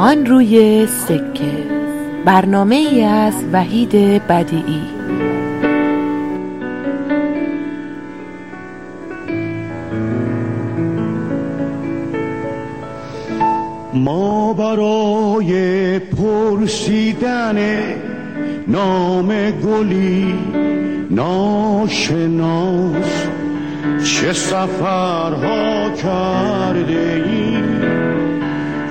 آن روی سکه. برنامه ای از وحید بدیعی. ما برای پرسیدن نام گلی ناشناس چه سفرها کرده ایم؟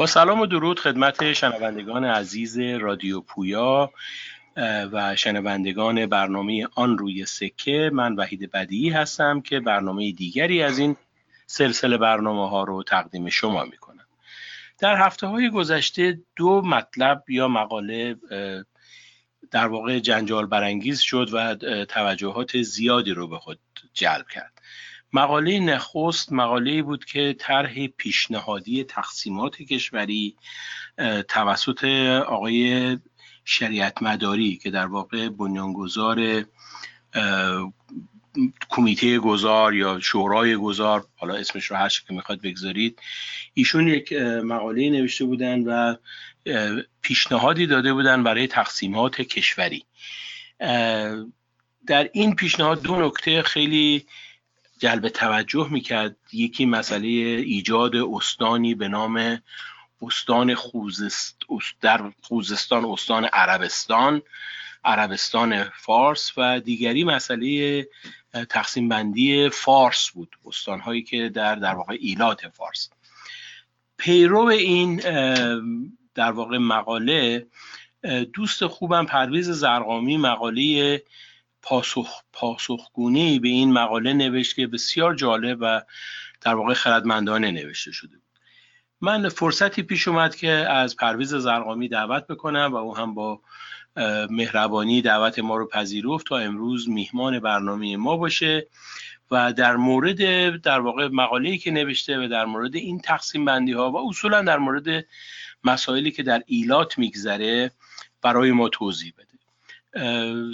با سلام و درود خدمت شنوندگان عزیز رادیو پویا و شنوندگان برنامه آن روی سکه. من وحید بدیعی هستم که برنامه دیگری از این سلسله برنامه ها رو تقدیم شما می کنم در هفته های گذشته دو مطلب یا مقاله در واقع جنجال برانگیز شد و توجهات زیادی رو به خود جلب کرد. مقاله نخست مقاله بود که طرح پیشنهادی تقسیمات کشوری توسط آقای شریعت مداری که در واقع بنیانگذار کمیته گذار یا شورای گذار حالا اسمش رو هر که می‌خواد بگذارید ایشون یک مقاله نوشته بودن و پیشنهادی داده بودن برای تقسیمات کشوری. در این پیشنهاد دو نکته خیلی جلب توجه می‌کرد. یکی مسئله ایجاد استانی به نام استان خوزست در خوزستان استان عربستان عربستان فارس و دیگری مسئله تقسیم بندی فارس بود. استان هایی که در در واقع ایلات فارس. پیرو این در واقع مقاله دوست خوبم پرویز زرقامی مقاله پاسخ پاسخگونی به این مقاله نوشت که بسیار جالب و در واقع خردمندانه نوشته شده بود. من فرصتی پیش اومد که از پرویز زرقامی دعوت بکنم و او هم با مهربانی دعوت ما رو پذیرفت تا امروز میهمان برنامه ما باشه و در مورد در واقع مقاله‌ای که نوشته و در مورد این تقسیم بندی ها و اصولا در مورد مسائلی که در ایلات میگذره برای ما توضیح بده.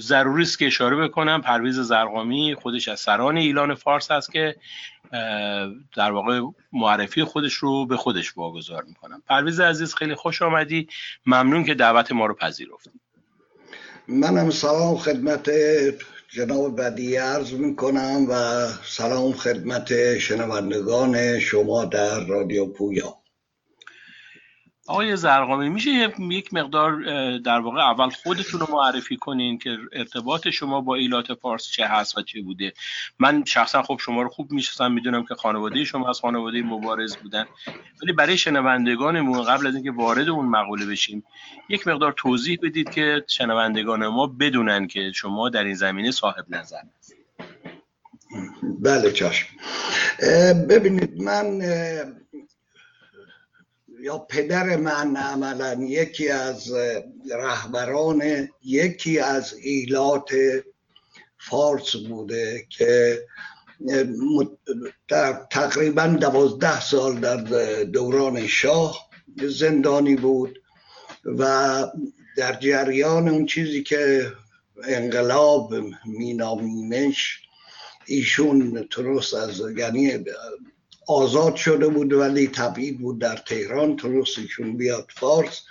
ضروری است که اشاره بکنم. پرویز زرقامی خودش از سران ایلان فارس است که در واقع معرفی خودش رو به خودش واگذار می‌کنم. پرویز عزیز خیلی خوش آمدی. ممنون که دعوت ما رو پذیرفتی. منم سلام خدمت جناب بدی عرض می‌کنم و سلام خدمت شنوندگان شما در رادیو پویا. آقای زرقامی میشه یک مقدار در واقع اول خودتون رو معرفی کنین که ارتباط شما با ایلات فارس چه هست و چه بوده. من شخصا خب شما رو خوب می‌شناسم می‌دونم که خانواده شما از خانواده مبارز بودن. ولی برای شنوندگانمون قبل از اینکه وارد اون مقوله بشیم یک مقدار توضیح بدید که شنوندگان ما بدونن که شما در این زمینه صاحب نظر هستید. بله چشم. ببینید من یا پدر من عملا یکی از رهبران یکی از ایلات فارس بوده که در تقریبا دوازده سال در دوران شاه زندانی بود و در جریان اون چیزی که انقلاب مینامیمش ایشون ترست از یعنی آزاد شده بود ولی تبعید بود در تهران تونستشون بیاد فارس.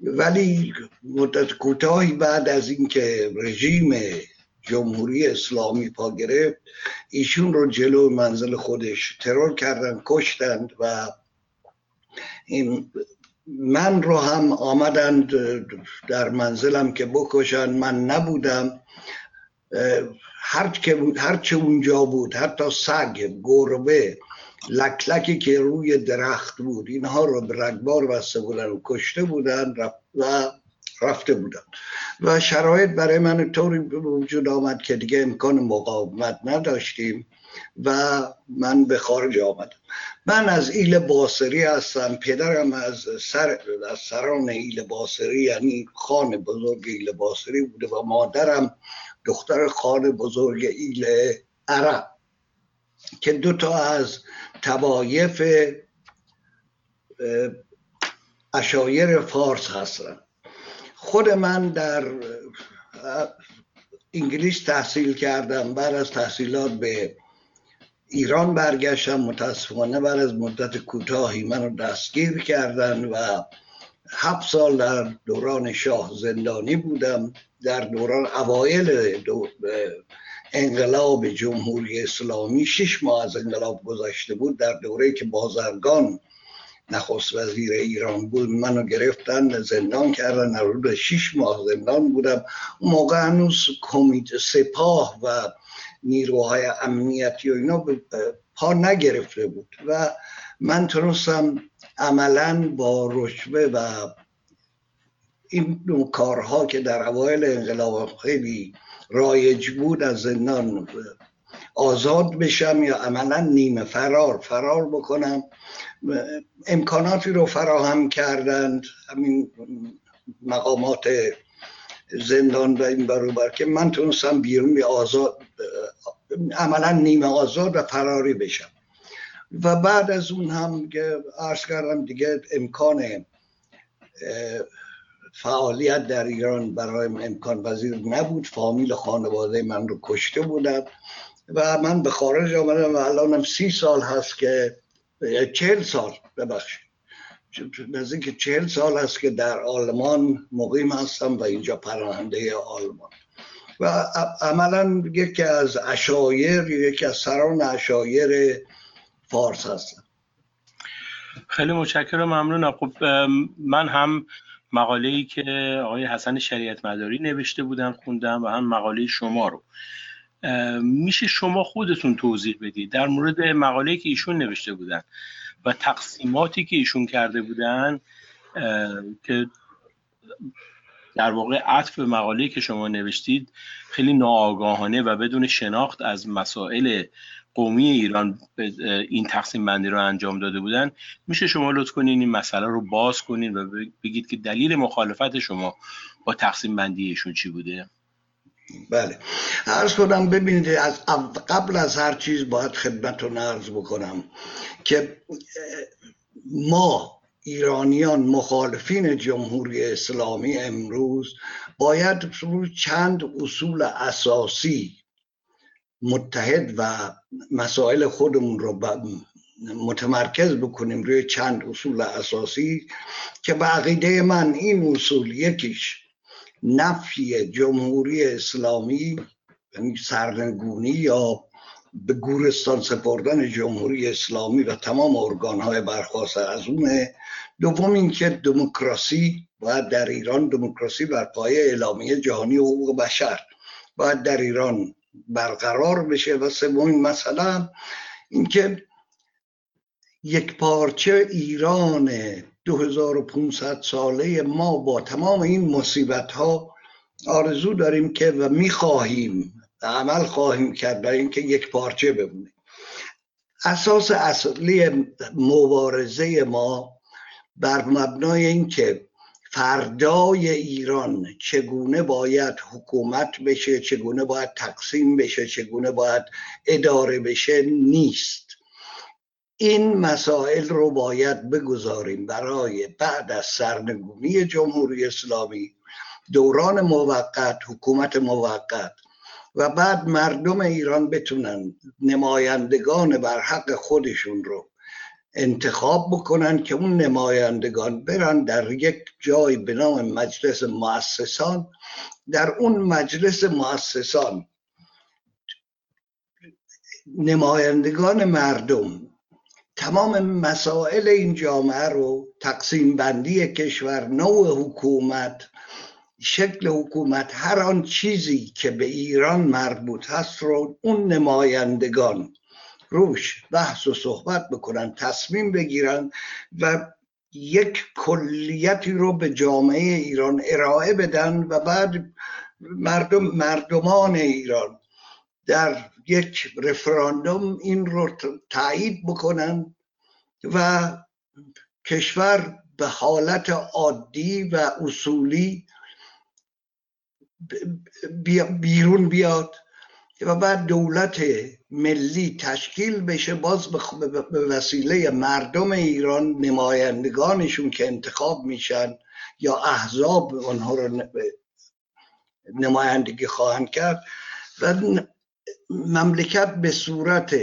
ولی مدت کوتاهی بعد از اینکه رژیم جمهوری اسلامی پا گرفت ایشون رو جلو منزل خودش ترور کردن کشتند و این من رو هم آمدند در منزلم که بکشن. من نبودم. هر چه اونجا بود حتی سگ گربه لکلکی که روی درخت بود اینها رو به رگبار بسته بودن و کشته بودن و رفته بودم و شرایط برای من طوری وجود آمد که دیگه امکان مقاومت نداشتیم و من به خارج آمدم. من از ایل باسری هستم پدرم از سر از سران ایل باسری یعنی خان بزرگ ایل باسری بوده و مادرم دختر خان بزرگ ایل عرب که دو تا از توایف اشایر فارس هستن. خود من در انگلیس تحصیل کردم بعد از تحصیلات به ایران برگشتم متاسفانه بعد از مدت کوتاهی منو دستگیر کردن و هفت سال در دوران شاه زندانی بودم در دوران اوایل انقلاب جمهوری اسلامی شش ماه از انقلاب گذشته بود. در دوره که بازرگان نخست وزیر ایران بود منو گرفتن زندان کردن حدود شش ماه زندان بودم. اون موقع هنوز کمیته سپاه و نیروهای امنیتی و اینا پا نگرفته بود و من تونستم عملا با رشوه و این کارها که در اوایل انقلاب خیلی رایج بود از زندان آزاد بشم یا عملا نیمه فرار فرار بکنم. امکاناتی رو فراهم کردند همین مقامات زندان و این بروبر که من تونستم بیرون به آزاد عملا نیمه آزاد و فراری بشم. و بعد از اون هم که عرض کردم دیگه امکان فعالیت در ایران برای امکان پذیر نبود. فامیل خانواده من رو کشته بودن و من به خارج آمدم و الانم سی سال هست که چهل سال ببخشید. نزدیک چهل سال هست که در آلمان مقیم هستم و اینجا پرانده آلمان. و عملا یکی از اشایر یکی از سران اشایر فارس هستم. خیلی متشکرم ممنونم. خب من هم مقاله ای که آقای حسن شریعت مداری نوشته بودن خوندم و هم مقاله شما رو. میشه شما خودتون توضیح بدید در مورد مقاله که ایشون نوشته بودن و تقسیماتی که ایشون کرده بودن که در واقع عطف مقاله که شما نوشتید خیلی ناآگاهانه و بدون شناخت از مسائل قومی ایران این تقسیم بندی رو انجام داده بودن. میشه شما لطف کنین این مسئله رو باز کنین و بگید که دلیل مخالفت شما با تقسیم بندی ایشون چی بوده؟ بله. عرض کنم ببینید از قبل از هر چیز باید خدمتتون عرض بکنم که ما ایرانیان مخالفین جمهوری اسلامی امروز باید چند اصول اساسی متحد و مسائل خودمون رو متمرکز بکنیم روی چند اصول اساسی که به عقیده من این اصول یکیش نفی جمهوری اسلامی یعنی سرنگونی یا به گورستان سپردن جمهوری اسلامی و تمام ارگانهای برخواسته از اون. دوم اینکه دموکراسی باید در ایران دموکراسی بر پایه اعلامیه جهانی حقوق بشر باید در ایران برقرار بشه. و سومین مسئله اینکه یک پارچه ایران 2500 ساله ما با تمام این مصیبت ها آرزو داریم که و می‌خواهیم عمل خواهیم کرد برای اینکه یک پارچه بمونه. اساس اصلی مبارزه ما بر مبنای اینکه فردای ایران چگونه باید حکومت بشه چگونه باید تقسیم بشه چگونه باید اداره بشه نیست. این مسائل رو باید بگذاریم برای بعد از سرنگونی جمهوری اسلامی دوران موقت حکومت موقت و بعد مردم ایران بتونن نمایندگان بر حق خودشون رو انتخاب بکنن که اون نمایندگان برن در یک جای به نام مجلس مؤسسان. در اون مجلس مؤسسان نمایندگان مردم تمام مسائل این جامعه رو تقسیم بندی کشور نوع حکومت شکل حکومت هر آن چیزی که به ایران مربوط هست رو اون نمایندگان روش بحث و صحبت بکنن تصمیم بگیرن و یک کلیتی رو به جامعه ایران ارائه بدن و بعد مردم مردمان ایران در یک رفراندوم این رو تایید بکنن و کشور به حالت عادی و اصولی بیرون بیاد. و بعد دولت ملی تشکیل بشه باز به وسیله مردم ایران نمایندگانشون که انتخاب میشن یا احزاب آنها رو نمایندگی خواهند کرد. و مملکت به صورت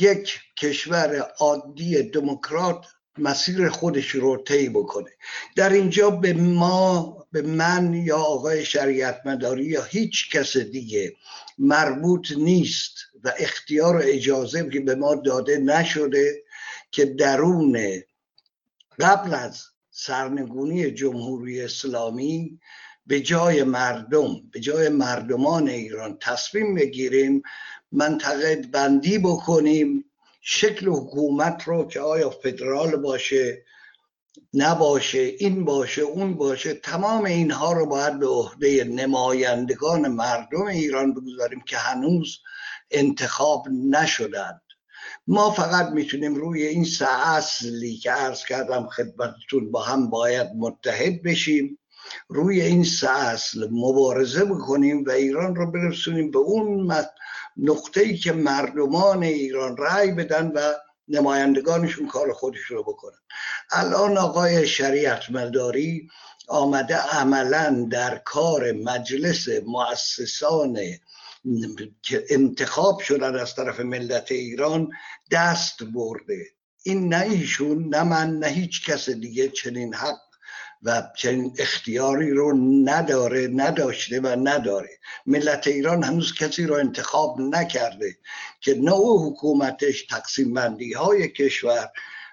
یک کشور عادی دموکرات مسیر خودش رو طی بکنه. در اینجا به ما به من یا آقای شریعت مداری یا هیچ کس دیگه مربوط نیست و اختیار و اجازه که به ما داده نشده که درون قبل از سرنگونی جمهوری اسلامی به جای مردم به جای مردمان ایران تصمیم بگیریم منطقه بندی بکنیم شکل حکومت رو که آیا فدرال باشه نباشه این باشه اون باشه تمام اینها رو باید به عهده نمایندگان مردم ایران بگذاریم که هنوز انتخاب نشدند. ما فقط می‌تونیم روی این سه اصلی که عرض کردم خدمتتون با هم باید متحد بشیم روی این سه اصل مبارزه بکنیم و ایران رو برسونیم به اون نقطه ای که مردمان ایران رأی بدن و نمایندگانشون کار خودش رو بکنن. الان آقای شریعت مداری آمده عملا در کار مجلس مؤسسان که انتخاب شدن از طرف ملت ایران دست برده. این نه ایشون نه من نه هیچ کس دیگه چنین حق و چنین اختیاری رو نداره نداشته و نداره. ملت ایران هنوز کسی رو انتخاب نکرده که نوع حکومتش تقسیم بندی های کشور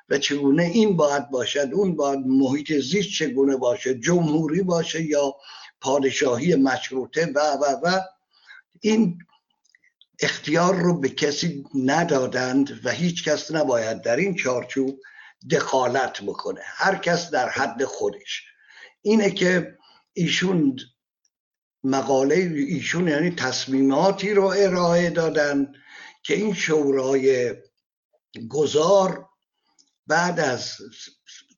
و چگونه این باید باشد اون باید محیط زیست چگونه باشه جمهوری باشه یا پادشاهی مشروطه و و و. این اختیار رو به کسی ندادند و هیچ کس نباید در این چارچوب دخالت بکنه. هر کس در حد خودش. اینه که ایشون مقاله ایشون یعنی تصمیماتی رو ارائه دادن که این شورای گذار بعد از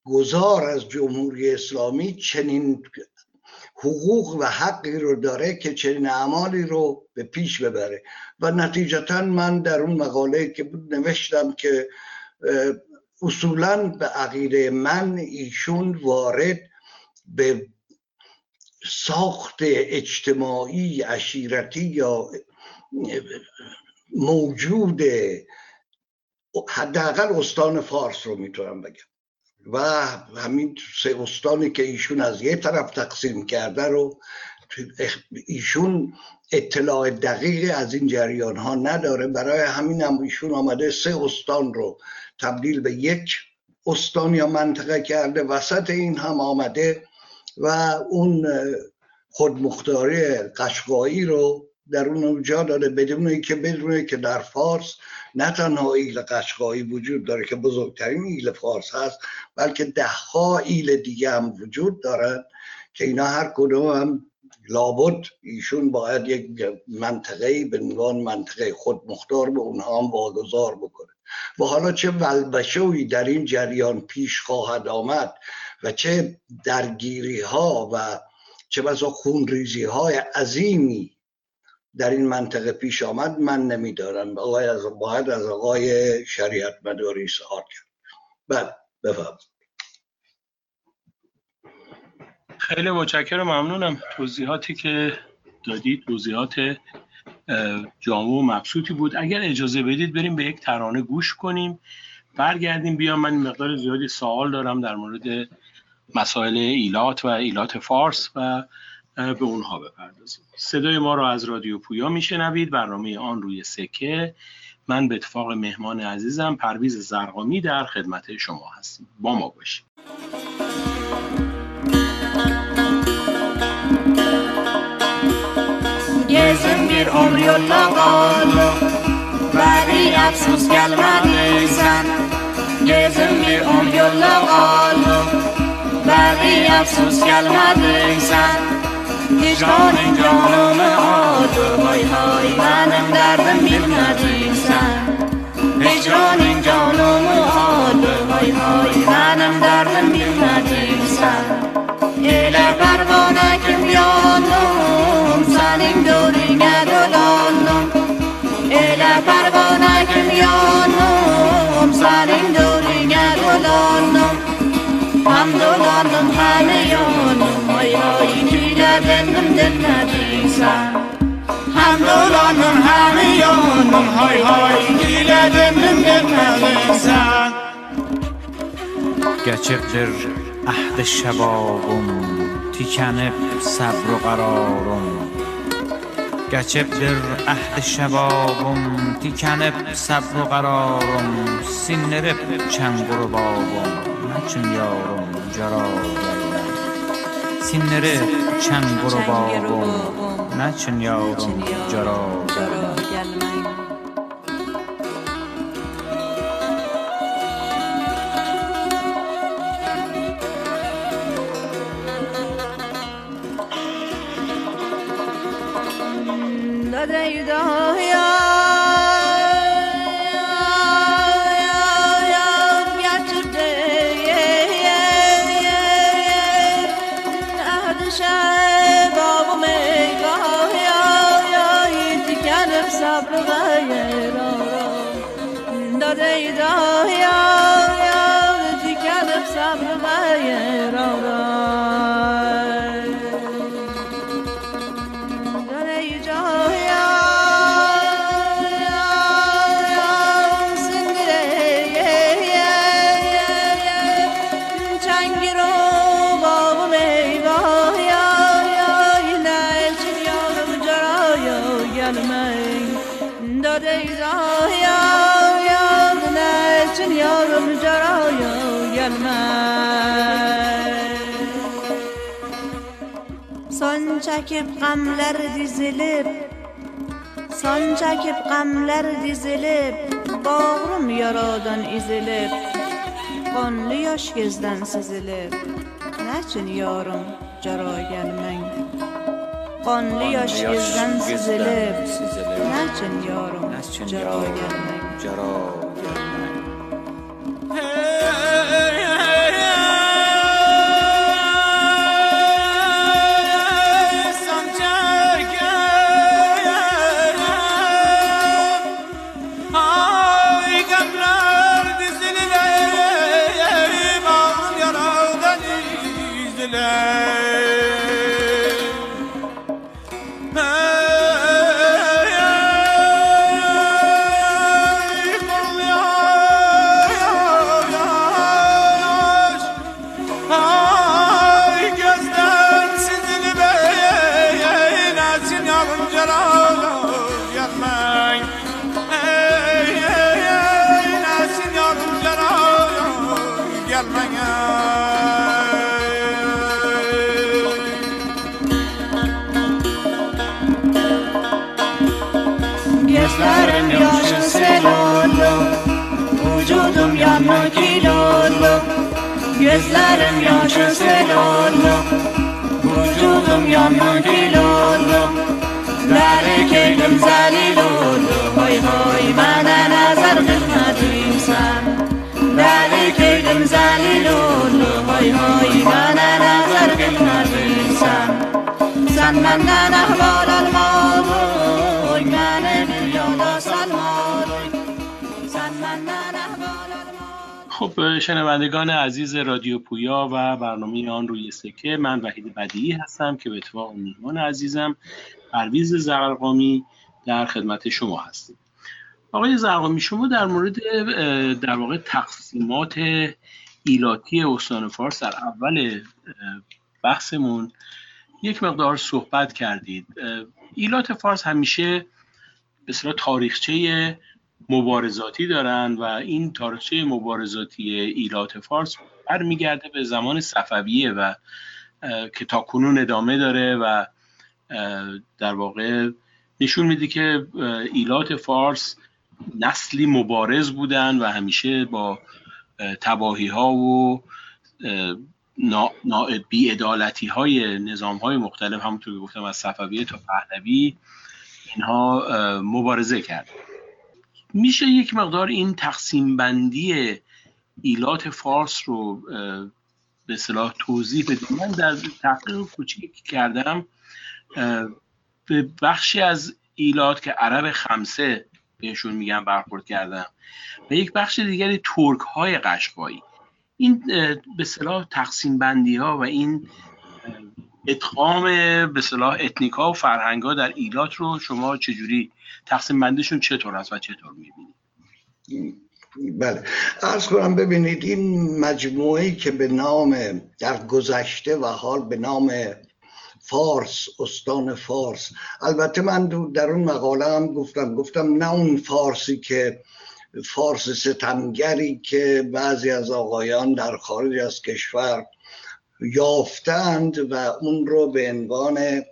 گذار از جمهوری اسلامی چنین حقوق و حقی رو داره که چنین اعمالی رو به پیش ببره. و نتیجتا من در اون مقاله که نوشتم که اصولا به عقیده من ایشون وارد به ساخت اجتماعی عشیرتی یا موجود حداقل استان فارس رو می‌تونم بگم. و همین سه استانی که ایشون از یه طرف تقسیم کرده رو ایشون اطلاع دقیق از این جریان ها نداره. برای همین هم ایشون آمده سه استان رو تبدیل به یک استان یا منطقه کرده وسط این هم آمده و اون خودمختاری قشقایی رو در اون جا داده بدون که بدونه که در فارس نه تنها ایل قشقایی وجود داره که بزرگترین ایل فارس هست بلکه دهها ایل دیگه هم وجود دارن که اینا هر کدوم هم لابد ایشون باید یک منطقه به عنوان منطقه خود مختار به اونها هم واگذار بکنه. و حالا چه ولبشوی در این جریان پیش خواهد آمد و چه درگیری ها و چه بسا خونریزی های عظیمی در این منطقه پیش آمد من نمیدارم آقای از باید از آقای شریعت مداری سوال کرد. بله بفهم خیلی متشکرم ممنونم. توضیحاتی که دادید توضیحات جامع و مبسوطی بود. اگر اجازه بدید بریم به یک ترانه گوش کنیم. برگردیم. بیام من مقدار زیادی سوال دارم در مورد مسائل ایلات و ایلات فارس و به اونها بپردازیم. صدای ما رو از رادیو پویا میشنوید. برنامه آن روی سکه. من به اتفاق مهمان عزیزم پرویز زرقامی در خدمت شما هستیم. با ما باشید. Gezin bir ömür yolla kaldı Beni efsus gelmediysen Gezim bir on yolla kaldım Beni afsus gelmedin sen Hicranın canımı aldı Hay benim derdim bilmedin sen Hicranın canımı aldı Hay hay benim دلانم همه یانم های های نیده دندم دنه هم دلانم همه یانم های های نیده دندم دنه دیسن عهد شبابم تیکنب صبر و قرارم گچب در عهد شبابم تیکنب صبر و قرارم سینرب چنگ رو بابم من چون یارم جارا سینری چم برو باون نا چن یاور جارا جارا نا نا Son çekip gamler dizilip Son çekip gamler dizilip Bağrım yaradan izilip Qonlu yosh gözden sizilip Nəçin yarım cara gelmen Qonlu yosh gözden sizilip Nəçin yarım cara gelmen Gözlerim yaşın selanım Vücudum yandı gül oldum Dərik eydim zəlil oldum Hay hay mənə nəzər qırmadın sən Dərik eydim zəlil oldum Hay hay mənə nəzər qırmadın sən Sən məndən خب شنوندگان عزیز رادیو پویا و برنامه آن روی سکه من وحید بدیعی هستم که به اتفاق میهمان عزیزم پرویز زرقامی در خدمت شما هستیم. آقای زرقامی شما در مورد در واقع تقسیمات ایلاتی استان فارس در اول بحثمون یک مقدار صحبت کردید. ایلات فارس همیشه به اصطلاح تاریخچه مبارزاتی دارند و این تاریخچه مبارزاتی ایلات فارس برمیگرده به زمان صفویه و که تا کنون ادامه داره و در واقع نشون میده که ایلات فارس نسلی مبارز بودن و همیشه با تباهی ها و بیعدالتی های نظام های مختلف همونطور که گفتم از صفویه تا پهلوی اینها مبارزه کرد. میشه یک مقدار این تقسیم بندی ایلات فارس رو به صلاح توضیح بدیم. من در تحقیق کوچیک کردم به بخشی از ایلات که عرب خمسه بهشون میگن برخورد کردم و یک بخش دیگری ترک های قشقایی. این به صلاح تقسیم بندی ها و این ادغام به صلاح اتنیکا و فرهنگ ها در ایلات رو شما چجوری تقسیم بندیشون چطور است و چطور می‌بینید بله. ارز کنم ببینید این مجموعه که به نام در گذشته و حال به نام فارس استان فارس البته من در اون مقاله هم گفتم. گفتم نه اون فارسی که فارس ستمگری که بعضی از آقایان در خارج از کشور یافتند و اون رو به عنوان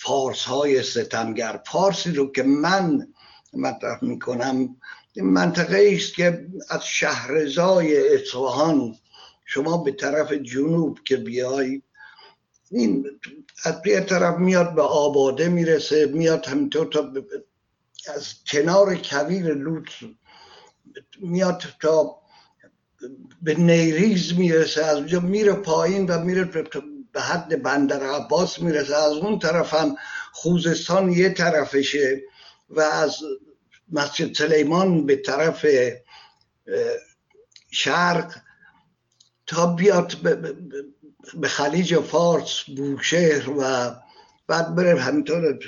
فارس های ستمگر. فارسی رو که من مطرح می‌کنم منطقه است که از شهرزای اصفهان شما به طرف جنوب که بیای این از یه طرف میاد به آباده می‌رسه میاد همینطور تا از کنار کویر لوت میاد تا به نیریز می‌رسه از اونجا میره پایین و میره به حد بندر عباس می‌رسه. از اون طرف هم خوزستان یه طرفشه و از مسجد سلیمان به طرف شرق تا بیاد به خلیج فارس بوشهر و بعد بره همینطور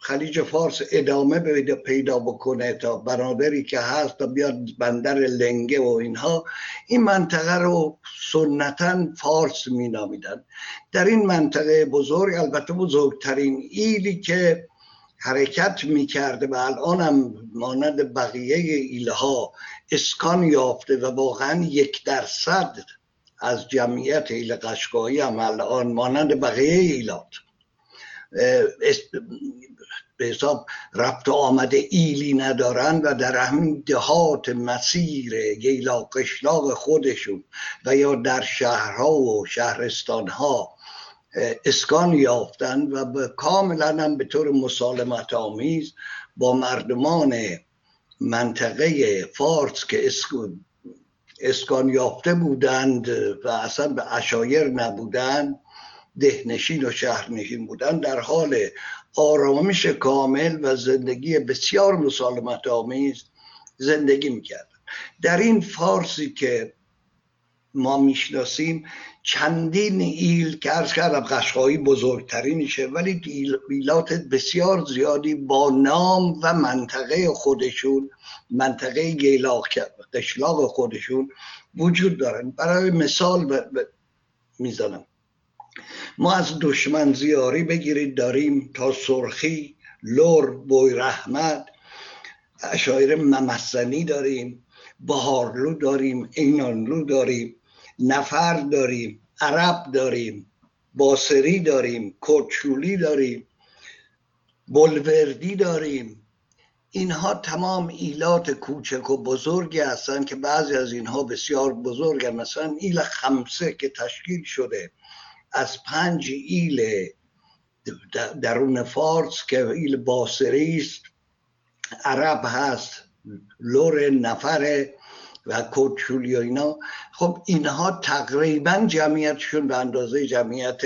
خلیج فارس ادامه پیدا بکنه تا بنادری که هست تا بیاد بندر لنگه و اینها. این منطقه رو سنتا فارس می نامیدن در این منطقه بزرگ البته بزرگترین ایلی که حرکت می کرده و الان هم مانند بقیه ایلها اسکان یافته و واقعا یک درصد از جمعیت ایل قشقایی هم الان مانند بقیه ایلات. به حساب رفت آمده ایلی ندارن و در همین دهات مسیر گیلا قشلاق خودشون و یا در شهرها و شهرستانها اسکان یافتن و کاملا هم به طور مسالمت آمیز با مردمان منطقه فارس که اسکان یافته بودند و اصلا به اشایر نبودند دهنشین و شهرنشین بودند در حال آرامش کامل و زندگی بسیار مسالمت آمیز زندگی می‌کردن در این فارسی که ما می‌شناسیم چندین ایل که ارز کردم قشقایی بزرگترینشه ولی ایلات بسیار زیادی با نام و منطقه خودشون منطقه گیلاق قشلاق خودشون وجود دارن. برای مثال می‌زنم. ما از دشمن زیاری بگیرید داریم تا سرخی لور بوی رحمت. اشایر ممسنی داریم بهارلو داریم اینانلو داریم نفر داریم عرب داریم باسری داریم کوچولی داریم بلوردی داریم. اینها تمام ایلات کوچک و بزرگی هستند که بعضی از اینها بسیار بزرگن. مثلا ایل خمسه که تشکیل شده. از پنج ایل درون فارس که ایل باصری است عرب هست بهارلو نفر و کوچولی و اینا. خب اینها تقریبا جمعیتشون به اندازه جمعیت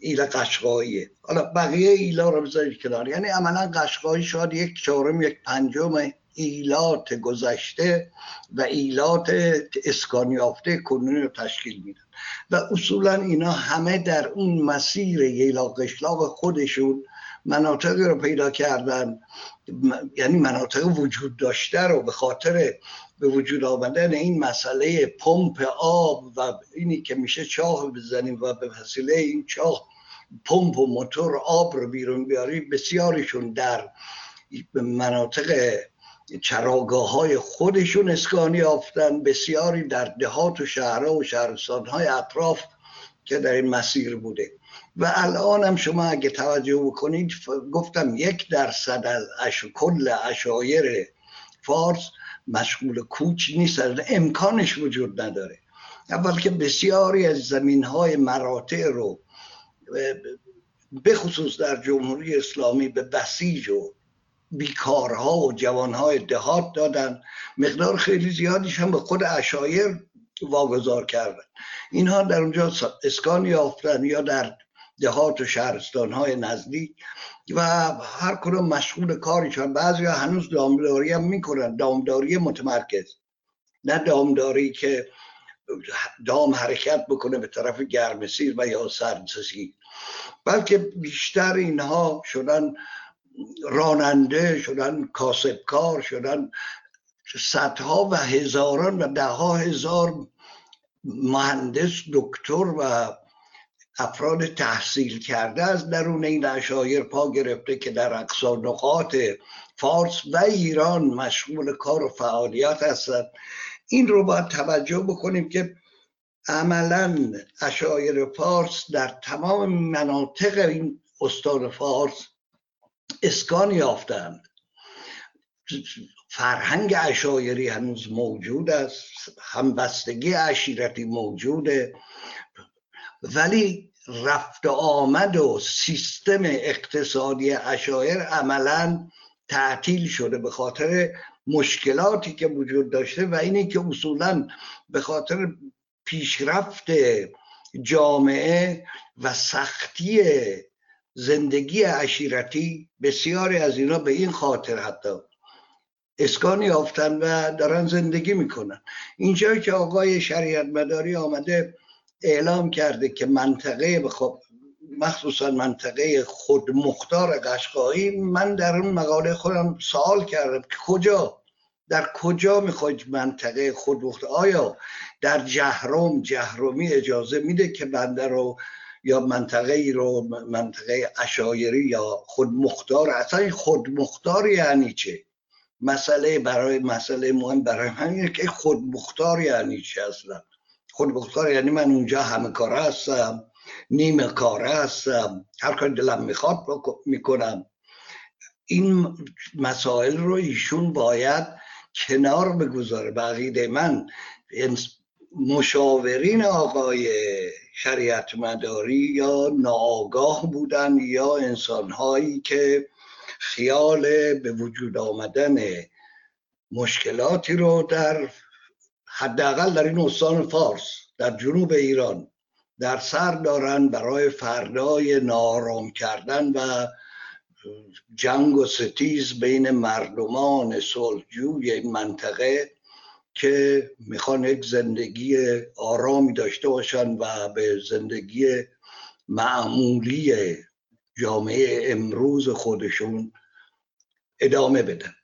ایل قشقاییه. حالا بقیه ایلا رو بذارید کنار. یعنی عملا قشقایی شاید یک چهارم یک پنجم ایلات گذشته و ایلات اسکان یافته کنونی رو تشکیل میدن و اصولا اینا همه در اون مسیر ییلا قشلاق خودشون مناطقی رو پیدا کردن یعنی مناطق وجود داشته رو به خاطر به وجود آمدن این مسئله پمپ آب و اینی که میشه چاه بزنیم و به وسیله این چاه پمپ و موتور آب رو بیرون بیاری بسیاریشون در مناطق چراگاه های خودشون اسکانی یافتن. بسیاری در دهات و شهرها و شهرستان های اطراف که در این مسیر بوده. و الان هم شما اگه توجه بکنید گفتم یک درصد از کل اشایر فارس مشغول کوچ نیستن امکانش وجود نداره. اول که بسیاری از زمین های مراتع رو بخصوص در جمهوری اسلامی به بسیج و بیکارها و جوانهای دهات دادن. مقدار خیلی زیادیش هم به خود اشایر واگذار کردن. اینها در اونجا اسکان یافتن یا در دهات و شهرستان های نزدیک و هر کدوم مشغول کاریشان بعضی هنوز دامداری هم می‌کنن. دامداری متمرکز. نه دامداری که دام حرکت بکنه به طرف گرمسیر و یا سردسیر بلکه بیشتر اینها شدن راننده شدن کاسبکار شدن صدها و هزاران و ده ها هزار مهندس دکتر و افراد تحصیل کرده از درون این اشایر پا گرفته که در اقصا نقاط فارس و ایران مشغول کار و فعالیت هستند. این رو باید توجه بکنیم که عملا اشایر فارس در تمام مناطق این استان فارس اسکان یافتند فرهنگ اشایری هنوز موجود است همبستگی عشیرتی موجوده ولی رفت آمد و سیستم اقتصادی اشایر عملا تعطیل شده به خاطر مشکلاتی که وجود داشته و اینه که اصولا به خاطر پیشرفت جامعه و سختی زندگی عشیرتی بسیاری از اینا به این خاطر حتی اسکان یافتن و دارن زندگی می‌کنن. اینجا که آقای شریعت مداری آمده اعلام کرده که منطقه خب مخصوصا منطقه خودمختار قشقایی من در اون مقاله خودم سوال کردم که کجا؟ در کجا می‌خواید منطقه خودمختار؟ آیا در جهرم جهرومی اجازه میده که بنده رو یا منطقه ای رو منطقه اشایری یا خودمختار. اصلا خودمختار یعنی چه مسئله برای مسئله مهم برای من که خودمختار یعنی چه اصلا؟ خودمختار یعنی من اونجا همه کار هستم نیمه کار هستم هر کار دلم می‌خواد می‌کنم. این مسائل رو ایشون باید کنار بگذاره. بقیده من مشاورین آقای شریعت مداری یا ناآگاه بودن یا انسانهایی که خیال به وجود آمدن مشکلاتی رو در حداقل در این استان فارس در جنوب ایران در سر دارن برای فردای نارام کردن و جنگ و ستیز بین مردمان این منطقه که می‌خوان یک زندگی آرامی داشته باشن و به زندگی معمولی جامعه امروز خودشون ادامه بدن.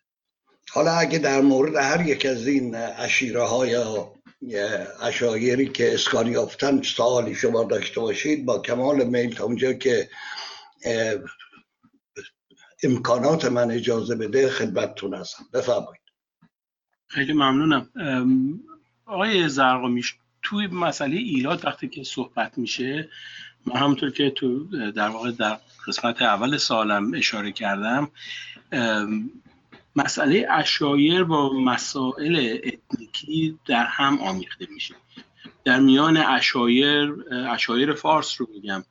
حالا اگه در مورد هر یک از این اشیره های اشایری که اسکان یافتن سوالی شما داشته باشید با کمال میل تا اونجا که امکانات من اجازه بده خدمتتون هستم. بفرمایید. خیلی ممنونم. آقای زرقامیش توی مسئله ایلات وقتی که صحبت میشه من همونطور که تو در واقع در قسمت اول سوالم اشاره کردم مسئله عشایر با مسائل اتنیکی در هم آمیخته میشه. در میان عشایر عشایر فارس رو میگم.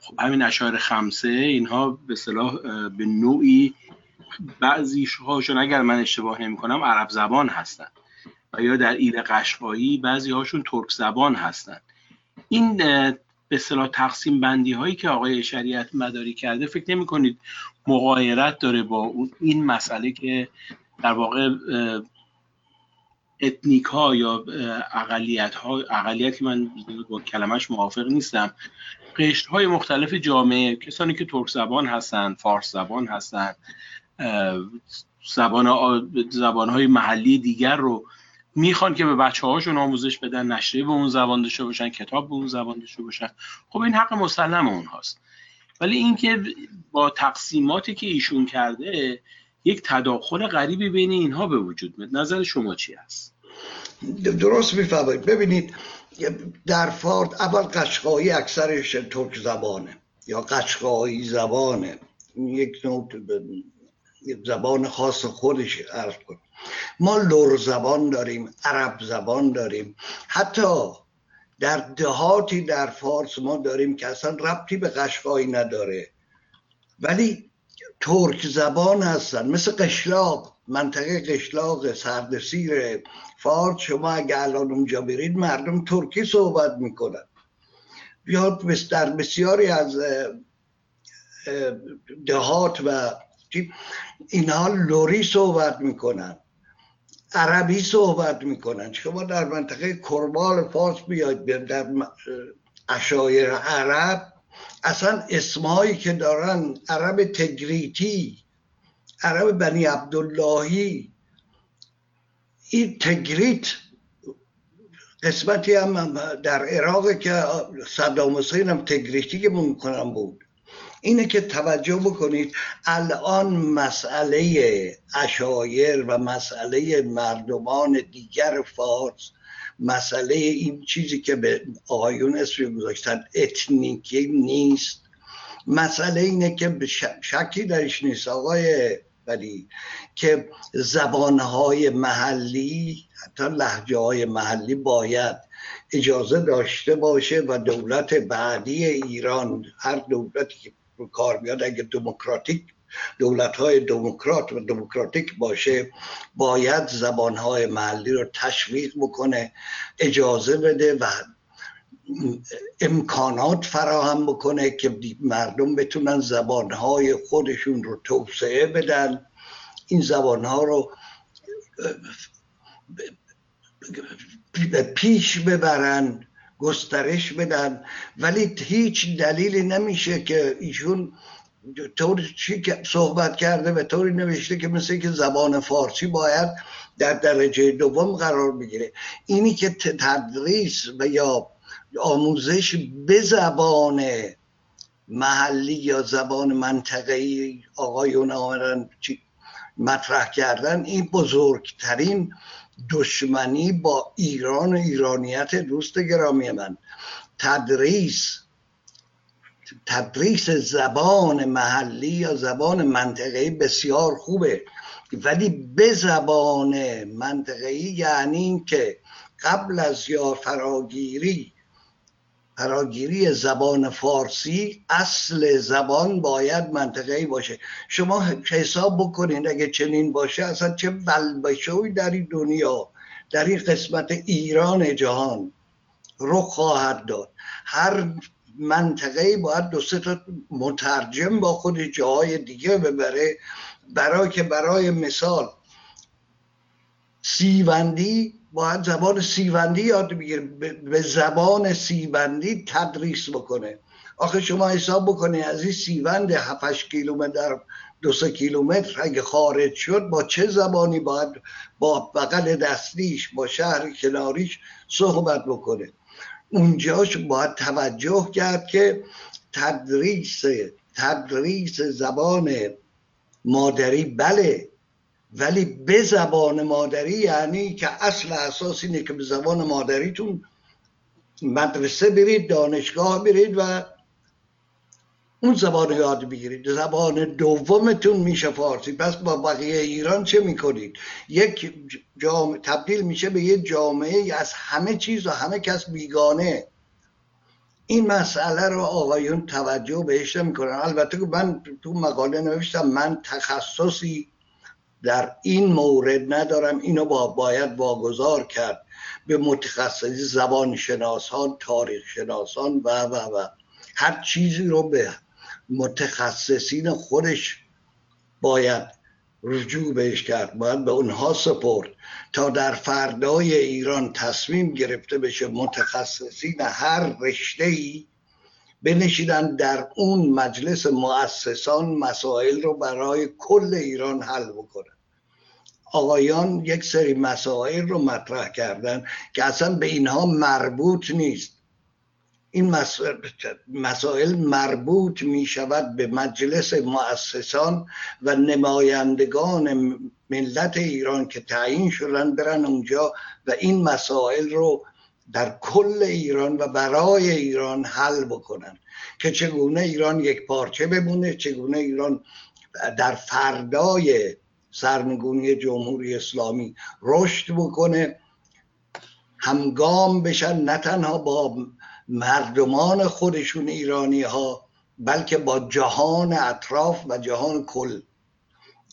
خب همین عشایر خمسه اینها به اصطلاح به نوعی بعضی هاشون اگر من اشتباه نمی کنم عرب زبان هستند و یا در ایل قشقایی بعضی هاشون ترک زبان هستند این به اصطلاح تقسیم بندی هایی که آقای شریعت مداری کرده فکر نمی کنید مغایرت داره با این مسئله که در واقع اتنیک ها یا اقلیت ها اقلیتی من با کلمش موافق نیستم قشر های مختلف جامعه کسانی که ترک زبان هستند فارس زبان هستند زبان زبان های محلی دیگر رو می‌خوان که به بچه هاشون آموزش بدن نشریه به اون زبان داشته باشن کتاب به اون زبان داشته باشن. خب این حق مسلم اونهاست. ولی اینکه با تقسیماتی که ایشون کرده یک تداخل غریبی بین اینها به وجود میاد. نظر شما چی هست؟ درست میفرمایید. ببینید در فارد اول قشقایی اکثرش ترک زبانه یا قشقایی زبانه. یک نوع زبان خاص خودش عرض کنم ما لور زبان داریم عرب زبان داریم. حتی در دهاتی در فارس ما داریم که اصلا ربطی به قشقایی نداره. ولی ترک زبان هستن مثل قشلاق. منطقه قشلاق سردسیر فارس. شما اگه الان اونجا برید مردم ترکی صحبت می‌کنن. یا در بسیاری از دهات و اینها لوری صحبت می‌کنن. عربی صحبت می‌کنن. شما در منطقه کربال فارس بیاید در اشایر عرب. اصلا اسمهایی که دارن عرب تگریتی عرب بنی عبداللهی. این تگریت قسمتی هم در عراق که صدام حسین هم تگریتی که بود. اینه که توجه بکنید الان مسئله اشایر و مسئله مردمان دیگر فارس مسئله این چیزی که به آقایون اسمی گذاشتن اتنیکی نیست. مسئله اینه که شکی درش نیست. آقای ولی که زبانهای محلی حتی لحجه های محلی باید اجازه داشته باشه و دولت بعدی ایران هر دولتی که کار بیاد اگه دموکراتیک دولت های دموکرات و دموکراتیک باشه باید زبان های محلی رو تشویق بکنه اجازه بده و امکانات فراهم بکنه که مردم بتونن زبانهای خودشون رو توسعه بدن. این زبانها رو پیش ببرن. گسترش بدن. ولی هیچ دلیلی نمیشه که ایشون طور چی صحبت کرده و طوری نوشته که مثل که زبان فارسی باید در درجه دوم قرار بگیره. اینی که تدریس و یا آموزش به زبان محلی یا زبان منطقه‌ای آقایون آمدن مطرح کردن این بزرگترین دشمنی با ایران و ایرانیت دوست گرامی من. تدریس تدریس زبان محلی یا زبان منطقه‌ای بسیار خوبه. ولی به زبان منطقه‌ای یعنی که قبل از یا فراگیری فراگیری زبان فارسی اصل زبان باید منطقه‌ای باشه. شما حساب بکنید اگه چنین باشه اصلا چه ولبشوی در این دنیا در این قسمت ایران جهان رو خواهد داد. هر منطقه باید دو سه تا مترجم با خود جاهای دیگه ببره. برای که برای مثال سیوندی باید زبان سیوندی یاد بگیره به زبان سیوندی تدریس بکنه. آخه شما حساب بکنید از این سیوند 7 کیلومتر دو سه کیلومتر اگه خارج شد با چه زبانی باید با بغل دستیش با شهر کناریش صحبت بکنه؟ اونجاش باید توجه کرد که تدریس تدریس زبان مادری بله. ولی به زبان مادری یعنی که اصل اساس اینه که به زبان مادریتون مدرسه برید دانشگاه برید و اون زبان یاد بگیرید. زبان دومتون میشه فارسی. پس با بقیه ایران چه می‌کنید؟ یک جامعه تبدیل میشه به یک جامعه از همه چیز و همه کس بیگانه. این مسئله رو آقایون توجه بهش می‌کنن البته که من تو مقاله نوشتم من تخصصی در این مورد ندارم. اینو با باید واگذار کرد به متخصصی زبان شناسان تاریخ شناسان و و و. هر چیزی رو به متخصصین خودش باید رجوع بهش کرد. باید به اونها سپرد تا در فردای ایران تصمیم گرفته بشه متخصصین هر رشته ای بنشیدن در اون مجلس مؤسسان مسائل رو برای کل ایران حل بکنن. آقایان یک سری مسائل رو مطرح کردن که اصلا به اینها مربوط نیست. این مسائل مربوط می شود به مجلس مؤسسان و نمایندگان ملت ایران که تعیین شدن برن اونجا و این مسائل رو در کل ایران و برای ایران حل بکنن. که چگونه ایران یک پارچه بمونه چگونه ایران در فردای سرنگونی جمهوری اسلامی. رشد بکنه. همگام بشن نه تنها با مردمان خودشون ایرانی ها بلکه با جهان اطراف و جهان کل.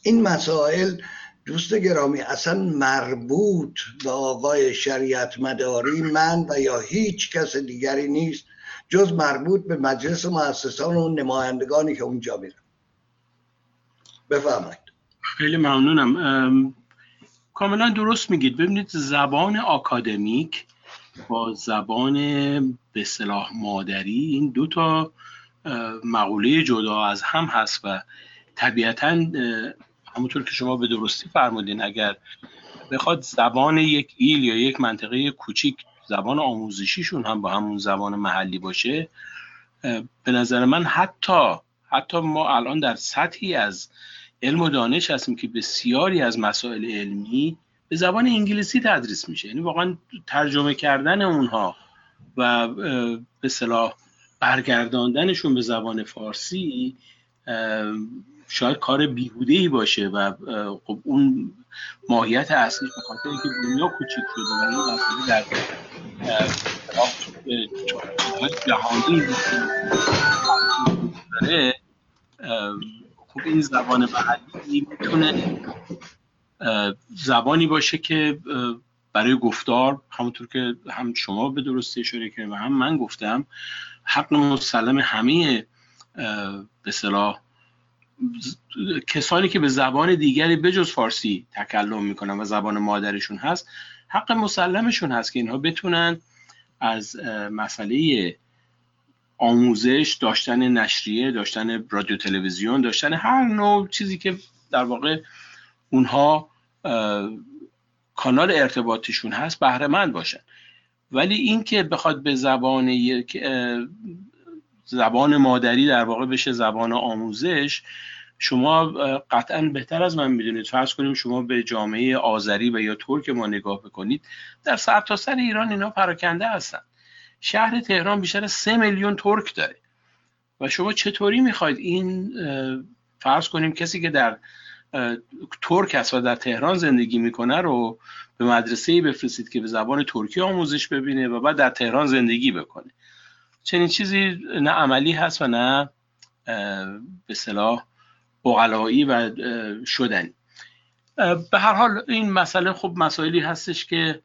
این مسائل دوست گرامی اصلا مربوط به آقای شریعت مداری من و یا هیچ کس دیگری نیست جز مربوط به مجلس مؤسسان و نمایندگانی که اونجا میرن بفرمایید. خیلی ممنونم. کاملا درست میگید. ببینید زبان آکادمیک با زبان به صلاح مادری این دو تا مقوله جدا از هم هست و طبیعتا همونطور که شما به درستی فرمودین اگر بخواد زبان یک ایل یا یک منطقه کوچیک زبان آموزشیشون هم با همون زبان محلی باشه به نظر من حتی حتی ما الان در سطحی از علم و دانش هستیم که بسیاری از مسائل علمی به زبان انگلیسی تدریس میشه. یعنی واقعا ترجمه کردن اونها و به صلاح برگرداندنشون به زبان فارسی شاید کار بیهوده ای باشه و خب اون ماهیت اصلیش به خاطر اینکه دنیا کوچیک شده و این در جهانی خب این زبان محلی می‌تونه زبانی باشه که برای گفتار همونطور که هم شما به درستی اشاره کردیم و هم من گفتم حق مسلم همه به صلاح کسانی که به زبان دیگری بجز فارسی تکلم می‌کنن و زبان مادرشون هست حق مسلمشون هست که اینها بتونن از مسئله آموزش داشتن نشریه داشتن رادیو تلویزیون داشتن هر نوع چیزی که در واقع اونها کانال ارتباطیشون هست بهره مند باشن. ولی اینکه بخواد به زبان یک زبان مادری در واقع بشه زبان آموزش شما قطعا بهتر از من می‌دونید. فرض کنیم شما به جامعه آذری و یا ترک ما نگاه بکنید در سرتاسر سر ایران اینا پراکنده هستن. شهر تهران بیشتر سه میلیون ترک داره. و شما چطوری می‌خواید این فرض کنیم کسی که در ترک است و در تهران زندگی می‌کنه رو به مدرسه بفرستید که به زبان ترکی آموزش ببینه و بعد در تهران زندگی بکنه. چنین چیزی نه عملی هست و نه به صلاح بغلایی و شدنی. به هر حال این مسئله خب مسائلی هستش که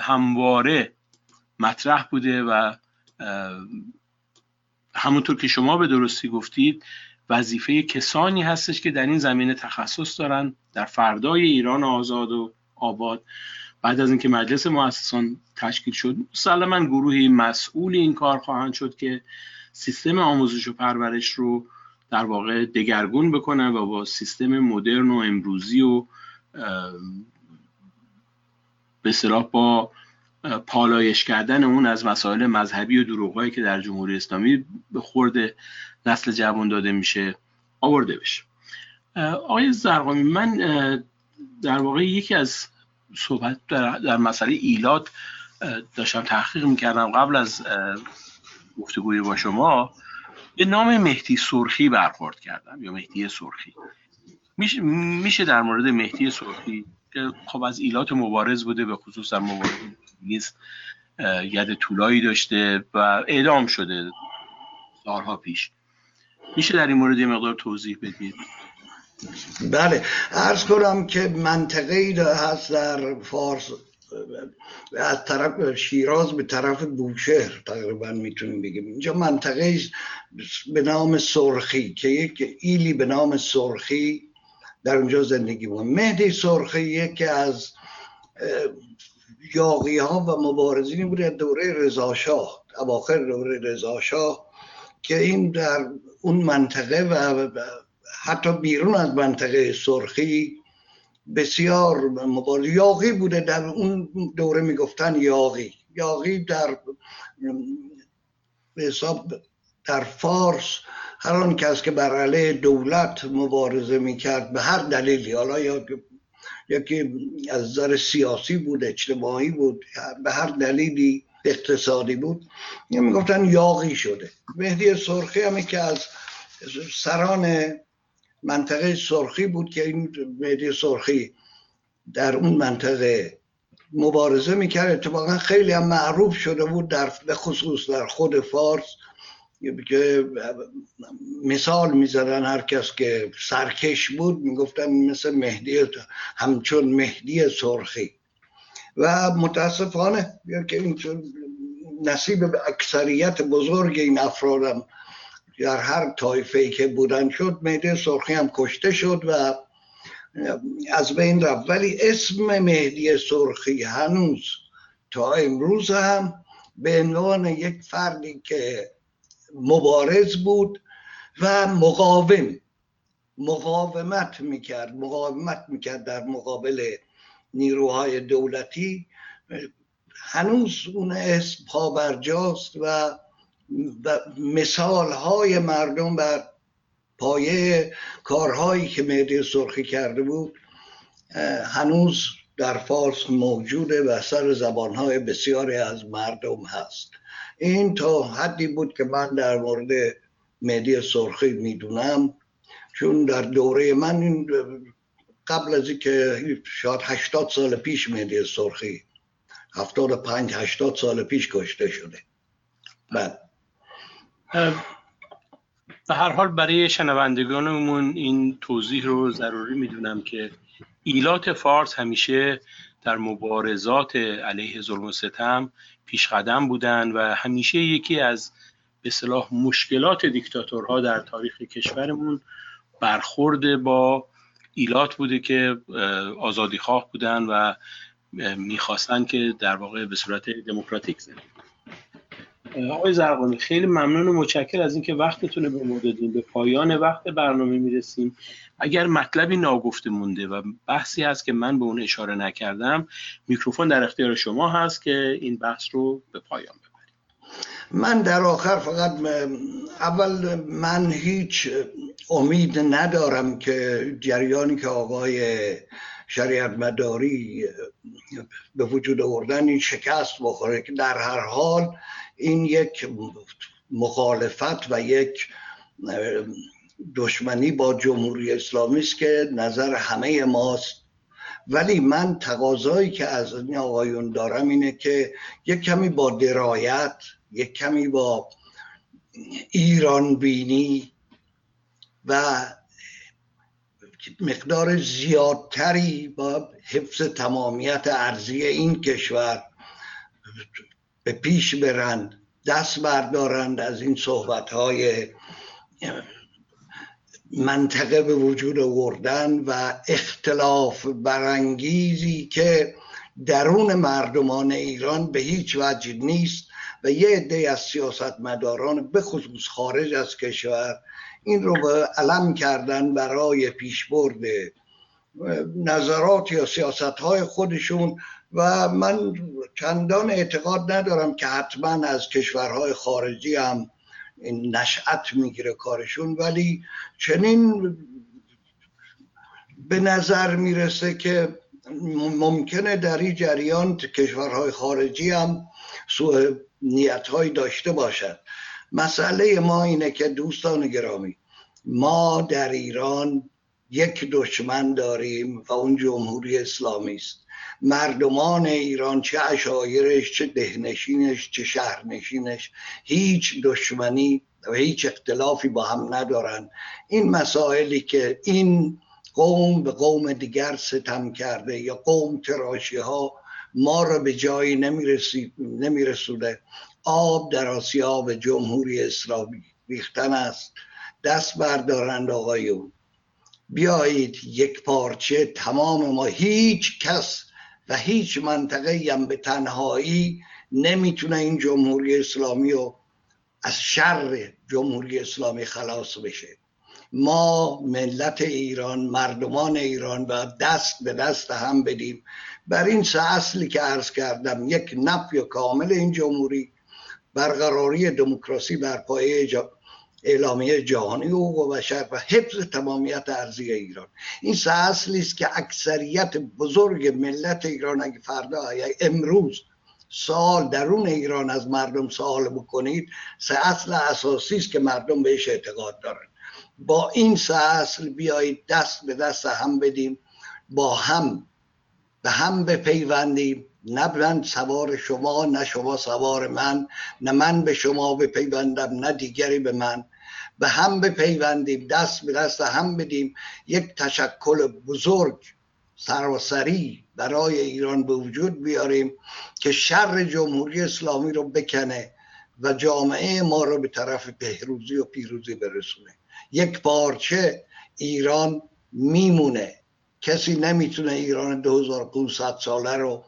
همواره مطرح بوده و همونطور که شما به درستی گفتید وظیفه کسانی هستش که در این زمینه تخصص دارن در فردای ایران آزاد و آباد. بعد از اینکه مجلس مؤسسان تشکیل شد مسلما گروهی مسئول این کار خواهند شد که سیستم آموزش و پرورش رو در واقع دگرگون بکنن و با سیستم مدرن و امروزی و به با پالایش کردن اون از مسائل مذهبی و دروغهایی که در جمهوری اسلامی به خورد نسل جوان داده میشه آورده بشه. آقای زرقامی من در واقع یکی از صحبت در, در مسئله ایلات داشتم تحقیق می‌کردم قبل از گفتگوی با شما به نام مهدی سرخی برخورد کردم یا مهدی سرخی. میشه, میشه در مورد مهدی سرخی که خب از ایلات مبارز بوده به خصوص در مبارز ید طولایی داشته و اعدام شده سالها پیش. میشه در این مورد یه مقدار توضیح بدید؟ بله ارز کنم که منطقه ای هست در فارس از طرف شیراز به طرف بوشهر تقریبا می‌تونیم بگیم. اینجا منطقه به نام سرخی که یک ایلی به نام سرخی در اونجا زندگی بود مهدی سرخی یکی از یاقی ها و مبارزینی بود دوره رضاشاه اواخر دوره رضاشاه که این در اون منطقه و حتی بیرون از منطقه سرخی بسیار مبارز یاقی بوده در اون دوره می‌گفتن یاقی یاقی در حساب در فارس هر آن کس که بر علیه دولت مبارزه می‌کرد به هر دلیلی حالا یا یکی از نظر سیاسی بود اجتماعی بود به هر دلیلی اقتصادی بود می‌گفتن یاقی شده. مهدی سرخی همی که از سران منطقه سرخی بود که این مهدی سرخی در اون منطقه مبارزه می‌کرد. اتفاقا خیلی هم معروف شده بود در به خصوص در خود فارس. که مثال می‌زدن هر کس که سرکش بود می‌گفتن مثل مهدی همچون مهدی سرخی. و متاسفانه که این نصیب اکثریت بزرگ این افرادم در هر طایفه که بودن شد مهدی سرخی هم کشته شد و از بین رفت. ولی اسم مهدی سرخی هنوز تا امروز هم به عنوان یک فردی که مبارز بود و مقاوم مقاومت می‌کرد مقاومت می‌کرد در مقابل نیروهای دولتی. هنوز اون اسم پا برجاست و مثال های مردم بر پایه کارهایی که مهدی سرخی کرده بود هنوز در فارس موجوده و سر زبانهای بسیاری از مردم هست. این تا حدی بود که من در مورد مهدی سرخی می‌دونم چون در دوره من این قبل از اینکه شاید هشتاد سال پیش مهدی سرخی هفتاد و پنج هشتاد سال پیش کشته شده. بعد. به هر حال برای شنوندگانمون این توضیح رو ضروری می‌دونم که ایلات فارس همیشه در مبارزات علیه ظلم و ستم پیش قدم بودن و همیشه یکی از به صلاح مشکلات دیکتاتورها در تاریخ کشورمون برخورد با ایلات بوده که آزادی خواه بودن و می‌خواستن که در واقع به صورت دموکراتیک زندگی آقای زرقانی خیلی ممنون و متشکر از اینکه وقتتون به ما دادین. به پایان وقت برنامه می‌رسیم. اگر مطلبی ناگفته مونده و بحثی هست که من به اون اشاره نکردم میکروفون در اختیار شما هست که این بحث رو به پایان ببریم. من در آخر فقط اول من هیچ امید ندارم که جریانی که آقای شریعت مداری به وجود آوردن این شکست بخوره که در هر حال این یک مخالفت و یک دشمنی با جمهوری اسلامی است که نظر همه ماست. ولی من تقاضایی که از این آقایون دارم اینه که یک کمی با درایت یک کمی با ایران بینی و مقدار زیادتری با حفظ تمامیت ارزی این کشور به پیش برند دست بردارند از این صحبت های منطقه به وجود آوردن و اختلاف برانگیزی که درون مردمان ایران به هیچ وجه نیست و یه عده از سیاستمداران به خصوص خارج از کشور این رو به علم کردن برای پیشبرد نظرات یا سیاست های خودشون و من چندان اعتقاد ندارم که حتما از کشورهای خارجی هم نشأت می‌گیره کارشون ولی چنین به نظر می‌رسه که ممکنه در این جریان کشورهای خارجی هم سوء نیت داشته باشد. مسئله ما اینه که دوستان گرامی ما در ایران یک دشمن داریم و اون جمهوری اسلامی است. مردمان ایران چه اشایرش چه دهنشینش چه شهرنشینش هیچ دشمنی و هیچ اختلافی با هم ندارن. این مسائلی که این قوم به قوم دیگر ستم کرده یا قوم تراشی ها ما را به جایی نمیرسوده. آب در آسیاب جمهوری اسلامی ریختن است. دست بردارند آقایون بیایید یک پارچه تمام ما هیچ کس و هیچ منطقه هم به تنهایی نمی‌تونه این جمهوری اسلامی رو از شر جمهوری اسلامی خلاص بشه. ما ملت ایران مردمان ایران و دست به دست هم بدیم. بر این سه اصلی که عرض کردم یک نفی کامل این جمهوری برقراری دموکراسی بر پایه اعلامیه جهانی حقوق بشر و حفظ تمامیت ارزی ایران. این سه اصلی است که اکثریت بزرگ ملت ایران اگه فردا امروز سال درون ایران از مردم سوال بکنید سه اصل اساسی است که مردم بهش اعتقاد دارن. با این سه اصل بیایید دست به دست هم بدیم با هم به هم بپیوندیم. نه من سوار شما نه شما سوار من نه من به شما بپیوندم نه دیگری به من. به هم بپیوندیم دست به دست هم بدیم. یک تشکل بزرگ سراسری برای ایران به وجود بیاریم که شر جمهوری اسلامی رو بکنه و جامعه ما رو به طرف بهروزی و پیروزی برسونه. یک پارچه ایران میمونه. کسی نمی‌تونه ایران 2500 ساله رو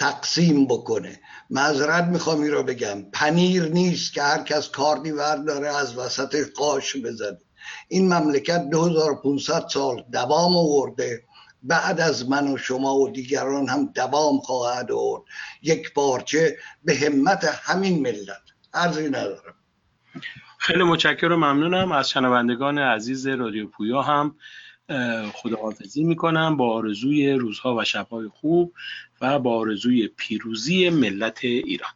تقسیم بکنه. معذرت می‌خوام این رو بگم. پنیر نیست که هر کس کاردی داره از وسط قاش بزنه. این مملکت 2500 سال دوام آورده. بعد از من و شما و دیگران هم دوام خواهد آورد. یک پارچه به همت همین ملت. عرضی ندارم. خیلی متشکرم و ممنونم. از شنوندگان عزیز رادیو پویا هم. خداحافظی می‌کنم با آرزوی روزها و شبهای خوب و با آرزوی پیروزی ملت ایران.